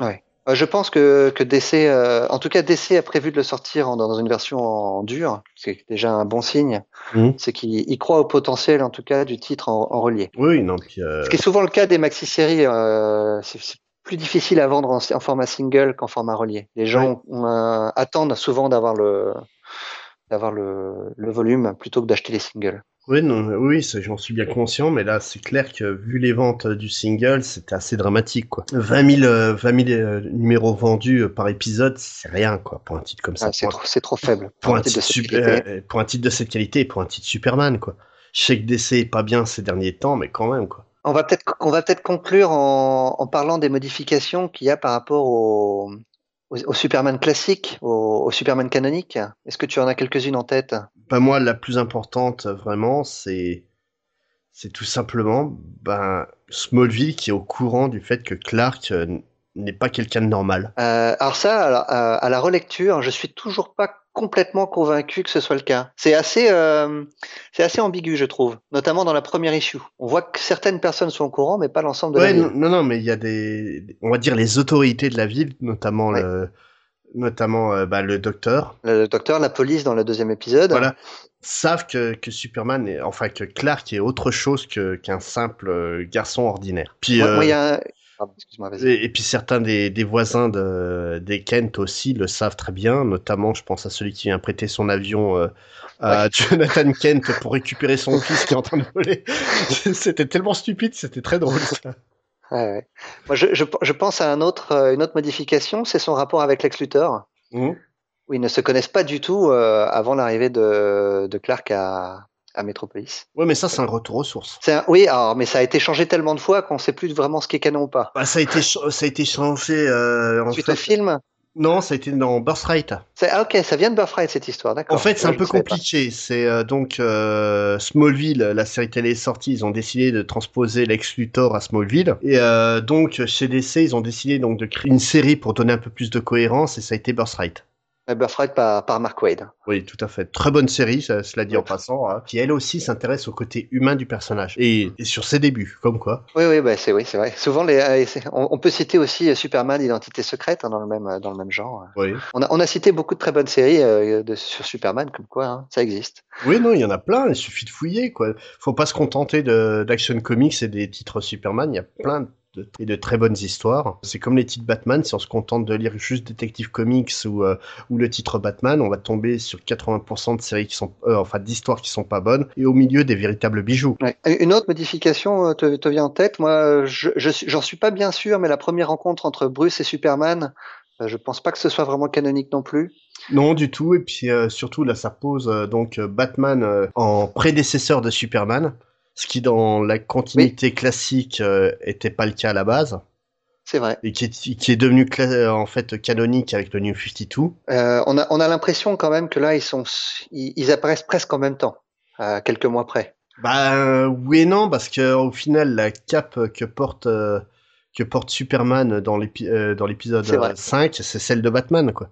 Speaker 2: Ouais. Euh, je pense que, que DC, euh, en tout cas DC a prévu de le sortir en- dans une version en dur, c'est déjà un bon signe.
Speaker 1: Mhm.
Speaker 2: C'est qu'il il croit au potentiel, en tout cas, du titre en, en relié.
Speaker 1: Oui, non, puis, euh,
Speaker 2: Ce qui est souvent le cas des maxi-séries, euh, c'est c'est plus difficile à vendre en, en format single qu'en format relié. Les gens un- attendent souvent d'avoir le d'avoir le, le volume plutôt que d'acheter les singles.
Speaker 1: Oui, non, oui, ça, j'en suis bien conscient, mais là, c'est clair que vu les ventes du single, c'était assez dramatique, quoi. 20 000, euh, 20 000 euh, numéros vendus euh, par épisode, c'est rien, quoi, pour un titre comme ça.
Speaker 2: Ah, c'est trop, c'est trop faible.
Speaker 1: pour
Speaker 2: un
Speaker 1: un
Speaker 2: titre de
Speaker 1: titre
Speaker 2: cette
Speaker 1: super-
Speaker 2: qualité.
Speaker 1: euh, pour un titre de cette qualité et pour un titre Superman, quoi. Je sais que DC est pas bien ces derniers temps, mais quand même, quoi.
Speaker 2: On va peut-être on va peut-être conclure en, en parlant des modifications qu'il y a par rapport au, au, au Superman classique, au, au Superman canonique. Est-ce que tu en as quelques-unes en tête?
Speaker 1: Bah, moi, la plus importante, euh, vraiment, c'est, c'est tout simplement, ben, Smallville qui est au courant du fait que Clark euh, n'est pas quelqu'un de normal.
Speaker 2: Euh, Alors ça, à la, à- à la relecture, je suis toujours pas complètement convaincu que ce soit le cas. C'est assez, euh, c'est assez ambigu, je trouve, notamment dans la première issue. On voit que certaines personnes sont au courant, mais pas l'ensemble de
Speaker 1: Ouais,
Speaker 2: la
Speaker 1: non,
Speaker 2: ville.
Speaker 1: non, non, mais il y a des, on va dire les autorités de la ville, notamment
Speaker 2: Ouais.
Speaker 1: le, notamment euh, bah, le docteur,
Speaker 2: Le docteur, la police dans le deuxième épisode.
Speaker 1: voilà, savent que, que Superman, est, enfin que Clark est autre chose que qu'un simple euh, garçon ordinaire. Puis
Speaker 2: Moi,
Speaker 1: euh,
Speaker 2: moi, il y a un... Pardon, excuse-moi, vas-y.
Speaker 1: et, et puis certains des, des voisins de, des Kent aussi le savent très bien, notamment je pense à celui qui vient prêter son avion euh, à Jonathan Kent pour récupérer son fils qui est en train de voler. c'était tellement stupide, c'était très drôle ça.
Speaker 2: Ouais, ouais. Moi, je, je, je pense à un autre, euh, une autre modification, c'est son rapport avec Lex Luthor,
Speaker 1: Mhm.
Speaker 2: où ils ne se connaissent pas du tout euh, avant l'arrivée de, de Clark à, à Metropolis.
Speaker 1: Ouais, mais ça c'est un retour aux sources.
Speaker 2: Un- oui, alors, mais ça a été changé tellement de fois qu'on sait plus vraiment ce qui est canon ou pas.
Speaker 1: Bah, ça a été ça a été changé euh, en
Speaker 2: Suite
Speaker 1: fait.
Speaker 2: au film?
Speaker 1: Non, ça a été dans Birthright.
Speaker 2: Ah ok, ça vient de Birthright cette histoire, d'accord.
Speaker 1: En fait, c'est un peu
Speaker 2: ne
Speaker 1: compliqué. C'est euh, donc euh, Smallville, la série télé est sortie, ils ont décidé de transposer Lex Luthor à Smallville. Et euh, donc chez DC, ils ont décidé donc de créer une série pour donner un peu plus de cohérence, et ça a été Birthright.
Speaker 2: Par, par Mark Wade.
Speaker 1: Oui, tout à fait. Très bonne série, ça, cela dit en passant, hein, qui elle aussi s'intéresse au côté humain du personnage et, et sur ses débuts, comme quoi.
Speaker 2: Oui, oui, bah, c'est oui, c'est vrai. Souvent, les, euh, on, on peut citer aussi euh, Superman, Identité secrète, hein, dans le même euh, dans le même genre.
Speaker 1: Oui.
Speaker 2: On a, on a cité beaucoup de très bonnes séries euh, de, sur Superman, comme quoi hein, ça existe.
Speaker 1: Oui, non, il y en a plein. Il suffit de fouiller, quoi. Faut pas se contenter de d'Action Comics et des titres Superman. Il y a plein de, et de très bonnes histoires. C'est comme les titres Batman. Si on se contente de lire juste Detective Comics ou euh, ou le titre Batman, on va tomber sur 80% de séries qui sont, euh, enfin, d'histoires qui sont pas bonnes et au milieu des véritables bijoux.
Speaker 2: Ouais. Une autre modification euh, te, te vient en tête Moi, euh, je, j'en suis pas bien sûr, mais la première rencontre entre Bruce et Superman, euh, je pense pas que ce soit vraiment canonique non plus.
Speaker 1: Non, du tout. Et puis euh, surtout là, ça pose euh, donc euh, Batman euh, en prédécesseur de Superman, ce qui dans la continuité classique euh, était pas le cas à la base.
Speaker 2: C'est vrai.
Speaker 1: et qui est, qui est devenu cla- en fait canonique avec le New 52.
Speaker 2: Euh, on a, on a l'impression quand même que là, ils sont, ils, ils apparaissent presque en même temps, quelques mois près.
Speaker 1: Bah euh, oui et non parce que au final la cape que porte euh, que porte Superman dans l'épi- euh, dans l'épisode
Speaker 2: C'est vrai.
Speaker 1: euh, 5, c'est celle de Batman quoi.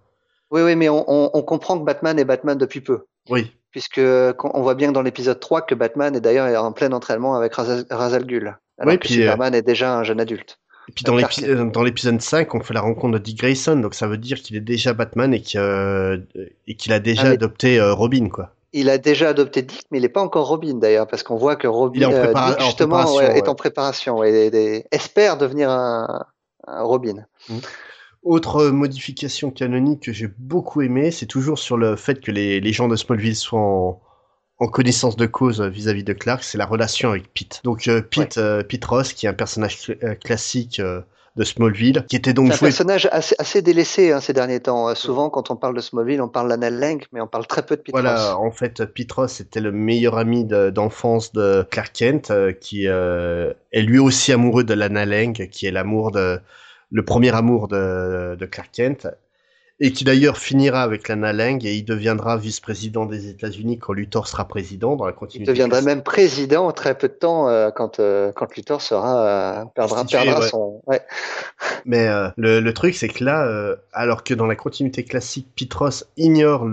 Speaker 2: Oui, oui, mais on, on, on comprend que Batman est Batman depuis peu.
Speaker 1: Oui.
Speaker 2: Puisque quand- on voit bien dans l'épisode 3 que Batman est d'ailleurs en plein entraînement avec Ra's Ra's al Ghul, alors
Speaker 1: Oui,
Speaker 2: que
Speaker 1: puis, euh,
Speaker 2: Superman est déjà un jeune adulte.
Speaker 1: Et puis dans euh, l'épisode 5, on fait la rencontre de Dick Grayson, donc ça veut dire qu'il est déjà Batman et qu'il euh, qu'il a déjà
Speaker 2: Ah,
Speaker 1: adopté euh, Robin quoi.
Speaker 2: Il a déjà adopté Dick, mais il n'est pas encore Robin d'ailleurs, parce qu'on voit que Robin,
Speaker 1: en
Speaker 2: euh, Dick, justement, ouais, est en préparation et, et espère devenir un, un Robin.
Speaker 1: Autre euh, modification canonique que j'ai beaucoup aimé, c'est toujours sur le fait que les, les gens de Smallville soient en, en connaissance de cause vis-à-vis de Clark, c'est la relation avec Pete. Donc euh, Pete, euh, Pete Ross, qui est un personnage cl- euh, classique euh, de Smallville, qui était donc
Speaker 2: C'est un
Speaker 1: joué...
Speaker 2: personnage assez, assez délaissé hein, ces derniers temps. Euh, Souvent, quand on parle de Smallville, on parle d'Anna Lang, mais on parle très peu de Pete
Speaker 1: Voilà,
Speaker 2: Ross.
Speaker 1: en fait, Pete Ross était le meilleur ami de- d'enfance de, Clark Kent, euh, qui euh, est lui aussi amoureux de Lana Lang, qui est l'amour de le premier amour de, de Clark Kent, et qui d'ailleurs finira avec Lana Lang et il deviendra vice-président des États-Unis quand Luthor sera président dans la
Speaker 2: Il
Speaker 1: continuité.
Speaker 2: deviendrait
Speaker 1: classique.
Speaker 2: même président en très peu de temps euh, quand, euh, quand Luthor sera, euh, perdra,
Speaker 1: Institué,
Speaker 2: perdra
Speaker 1: ouais.
Speaker 2: son. Ouais.
Speaker 1: Mais le, le truc, c'est que là, alors que dans la continuité classique, Pete Ross ignore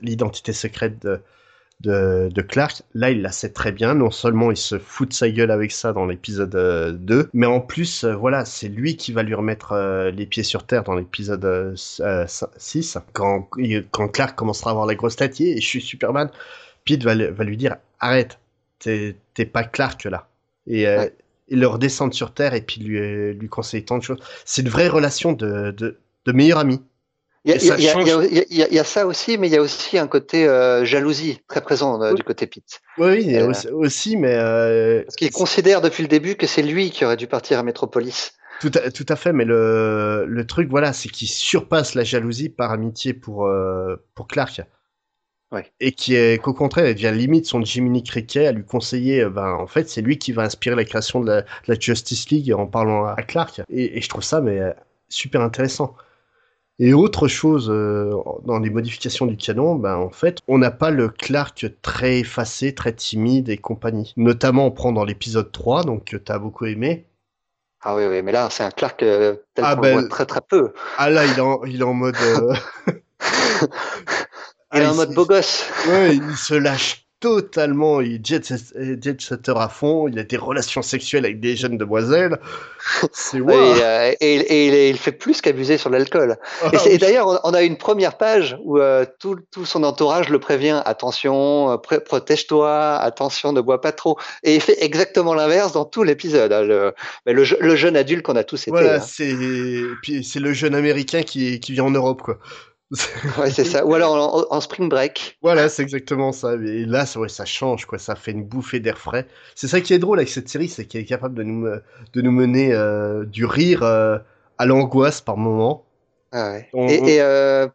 Speaker 1: l'identité secrète de, de, de, Clark. Là, il la sait très bien. Non seulement il se fout de sa gueule avec ça dans l'épisode 2, euh, mais en plus, euh, voilà, c'est lui qui va lui remettre euh, les pieds sur terre dans l'épisode 6. Quand, quand Clark commencera à avoir la grosse tête, et je suis Superman, Pete va, va lui dire arrête, t'es pas Clark là. Et il le redescendre sur terre et puis lui, lui conseiller tant de choses. C'est une vraie relation de, de, de meilleur ami.
Speaker 2: Il y, a ça aussi, mais il y a aussi un côté euh, jalousie très présent euh, du côté Pete.
Speaker 1: Oui, il y a euh, aussi, mais...
Speaker 2: Parce qu'il considère depuis le début que c'est lui qui aurait dû partir à Metropolis.
Speaker 1: Tout à, tout à fait, mais le, le truc, voilà, c'est qu'il surpasse la jalousie par amitié pour, pour Clark.
Speaker 2: Ouais.
Speaker 1: Et qui est qu'au contraire, il devient limite son Jiminy Cricket à lui conseiller. Ben, en fait, c'est lui qui va inspirer la création de la, Justice League en parlant à Clark. Et, et je trouve ça mais super intéressant. Et autre chose euh, dans les modifications du canon, ben en fait, on n'a pas le Clark très effacé, très timide et compagnie. Notamment, on prend dans l'épisode 3, donc que tu as beaucoup aimé.
Speaker 2: Ah oui, oui, mais là, c'est un Clark euh, tel ah ben, voit très très peu.
Speaker 1: Ah là, il est en, il est en mode... Euh,
Speaker 2: il est en mode beau gosse.
Speaker 1: Ouais, il se lâche totalement, il jet, setter à fond, il a des relations sexuelles avec des jeunes demoiselles.
Speaker 2: C'est wow. Euh, et, et, il fait plus qu'abuser sur l'alcool. Ah et, d'ailleurs, on, a une première page où euh, tout, tout, son entourage le prévient attention, euh, protège-toi, attention, ne bois pas trop. Et il fait exactement l'inverse dans tout l'épisode. Hein, le, le, le, jeune adulte qu'on a tous été.
Speaker 1: Voilà, hein. c'est c'est le jeune américain qui, qui vient en Europe, quoi.
Speaker 2: ouais, c'est ça. Ou alors en, spring break.
Speaker 1: Voilà, c'est exactement ça. Et là, ouais, ça change, quoi. Ça fait une bouffée d'air frais. C'est ça qui est drôle avec cette série, c'est qu'elle est capable de nous, de nous mener euh, du rire euh, à l'angoisse par moment.
Speaker 2: Ah ouais. Et, euh,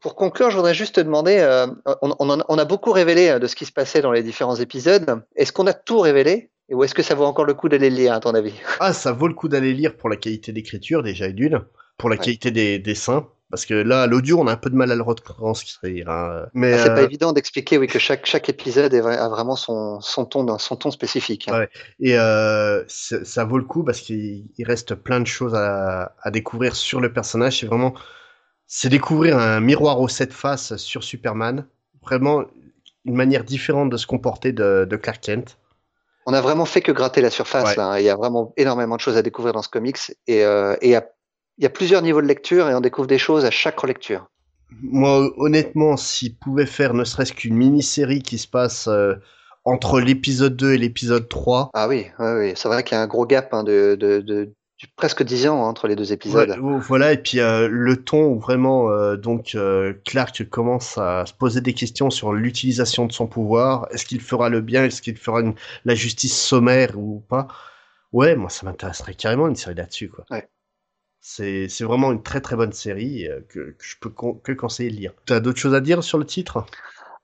Speaker 2: pour, conclure, je voudrais juste te demander, on, on, a beaucoup révélé de ce qui se passait dans les différents épisodes. Est-ce qu'on a tout révélé? Ou est-ce que ça vaut encore le coup d'aller lire, à ton avis?
Speaker 1: Ah, ça vaut le coup d'aller lire pour la qualité d'écriture, déjà, et d'une. Pour la qualité des dessins parce que là, l'audio, on a un peu de mal à le retranscrire. Hein.
Speaker 2: Mais ah, c'est pas euh, évident d'expliquer, oui, que chaque chaque épisode a vraiment son son ton son ton spécifique.
Speaker 1: Hein. Ouais. Et euh, ça vaut le coup parce qu'il reste plein de choses à, à découvrir sur le personnage. C'est vraiment, c'est découvrir un miroir aux sept faces sur Superman. Vraiment une manière différente de se comporter de, de Clark Kent.
Speaker 2: On a vraiment fait que gratter la surface là. Hein. Il y a vraiment énormément de choses à découvrir dans ce comics et, euh, et à il y a plusieurs niveaux de lecture et on découvre des choses à chaque relecture.
Speaker 1: Moi, honnêtement, s'ils pouvaient faire ne serait-ce qu'une mini-série qui se passe euh, entre l'épisode 2 et l'épisode 3.
Speaker 2: Ah oui, oui, c'est vrai qu'il y a un gros gap hein, de, de, de, presque 10 ans hein, entre les deux épisodes.
Speaker 1: voilà, et puis euh, le ton où vraiment euh, donc Clark commence à se poser des questions sur l'utilisation de son pouvoir. Est-ce qu'il fera le bien? Est-ce qu'il fera la justice sommaire ou pas? Ouais, moi ça m'intéresserait carrément une série là-dessus. quoi.
Speaker 2: Ouais.
Speaker 1: C'est vraiment une très très bonne série euh, que, je peux que conseiller de lire. Tu as d'autres choses à dire sur le titre?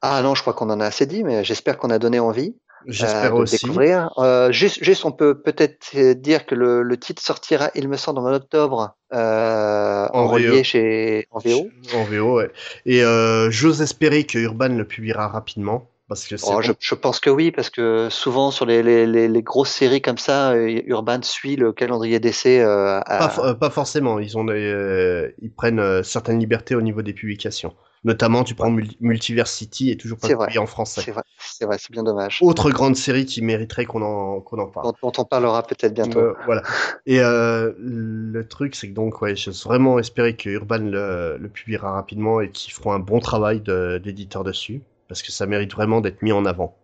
Speaker 2: Ah non, je crois qu'on en a assez dit, mais j'espère qu'on a donné envie.
Speaker 1: J'espère euh, aussi.
Speaker 2: Découvrir. Euh, juste, juste, on peut peut-être dire que le, le, titre sortira, il me semble, en octobre, euh, en, relié chez en VO.
Speaker 1: En VO, ouais. Et euh, j'ose espérer que Urban le publiera rapidement. Parce que
Speaker 2: oh, je, pense que oui, parce que souvent sur les, les, les, grosses séries comme ça, euh, Urban suit le calendrier d'essai. Euh,
Speaker 1: euh, pas, forcément, ils, ont ils prennent certaines libertés au niveau des publications. Notamment, tu prends Multiversity et toujours pas publié en français.
Speaker 2: C'est vrai, c'est vrai, c'est bien dommage.
Speaker 1: Autre grande série qui mériterait qu'on en, qu'on en parle.
Speaker 2: Dont, on parlera peut-être bientôt.
Speaker 1: voilà. Et le truc, c'est que donc, ouais, j'ose vraiment espérer que Urban le, le publiera rapidement et qu'ils feront un bon travail d'éditeur dessus parce que ça mérite vraiment d'être mis en avant.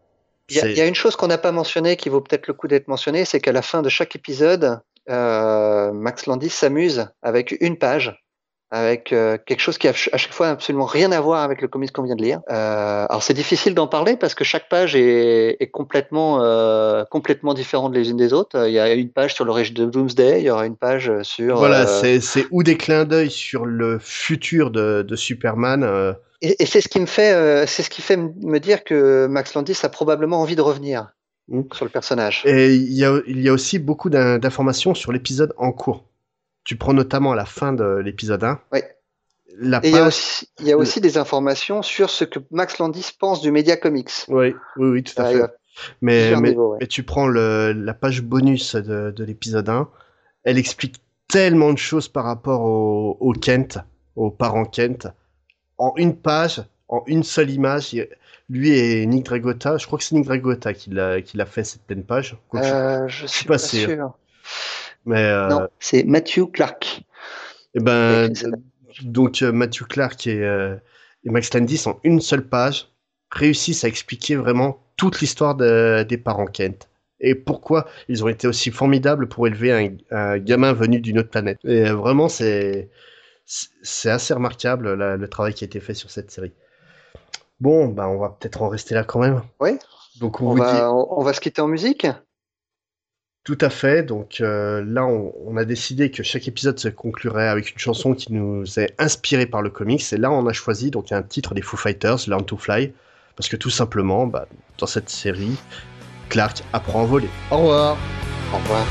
Speaker 2: Il y, a une chose qu'on n'a pas mentionnée qui vaut peut-être le coup d'être mentionnée, c'est qu'à la fin de chaque épisode, euh, Max Landis s'amuse avec une page avec euh, quelque chose qui a à chaque fois absolument rien à voir avec le comics qu'on vient de lire. Euh, alors c'est difficile d'en parler parce que chaque page est, est complètement euh, complètement différente les unes des autres. Il y a une page sur le régime de Doomsday, il y aura une page sur
Speaker 1: voilà, c'est c'est ou des clins d'œil sur le futur de, de Superman.
Speaker 2: Et, c'est ce qui me fait c'est ce qui fait me dire que Max Landis a probablement envie de revenir. Mmh. Sur le personnage.
Speaker 1: Et il y a, il y a aussi beaucoup d'informations sur l'épisode en cours. Tu prends notamment à la fin de l'épisode 1.
Speaker 2: Oui. La Et il y a aussi, il y a aussi des informations sur ce que Max Landis pense du média comics.
Speaker 1: Oui, oui, oui, tout à fait. Mais, mais, tu prends le, la page bonus de, de l'épisode 1, elle explique tellement de choses par rapport au, au Kent, aux parents Kent. En une page, en une seule image. Lui et Nick Dragota, je crois que c'est Nick Dragota qui l'a fait cette pleine page.
Speaker 2: Euh, je, suis pas, sûr.
Speaker 1: Mais euh,
Speaker 2: non, c'est Matthew Clark.
Speaker 1: Et eh ben, donc Matthew Clark et, et Max Landis en une seule page réussissent à expliquer vraiment toute l'histoire des parents Kent et pourquoi ils ont été aussi formidables pour élever un, gamin venu d'une autre planète. Et vraiment, c'est c'est assez remarquable le travail qui a été fait sur cette série. Bon, bah on va peut-être en rester là quand même.
Speaker 2: Oui. Donc on, va, on va se quitter en musique.
Speaker 1: Tout à fait. Donc euh, là, on, a décidé que chaque épisode se conclurait avec une chanson qui nous est inspirée par le comics. Et là, on a choisi donc un titre des Foo Fighters, Learn to Fly, parce que tout simplement, bah, dans cette série, Clark apprend à voler. Au revoir.
Speaker 2: Au revoir.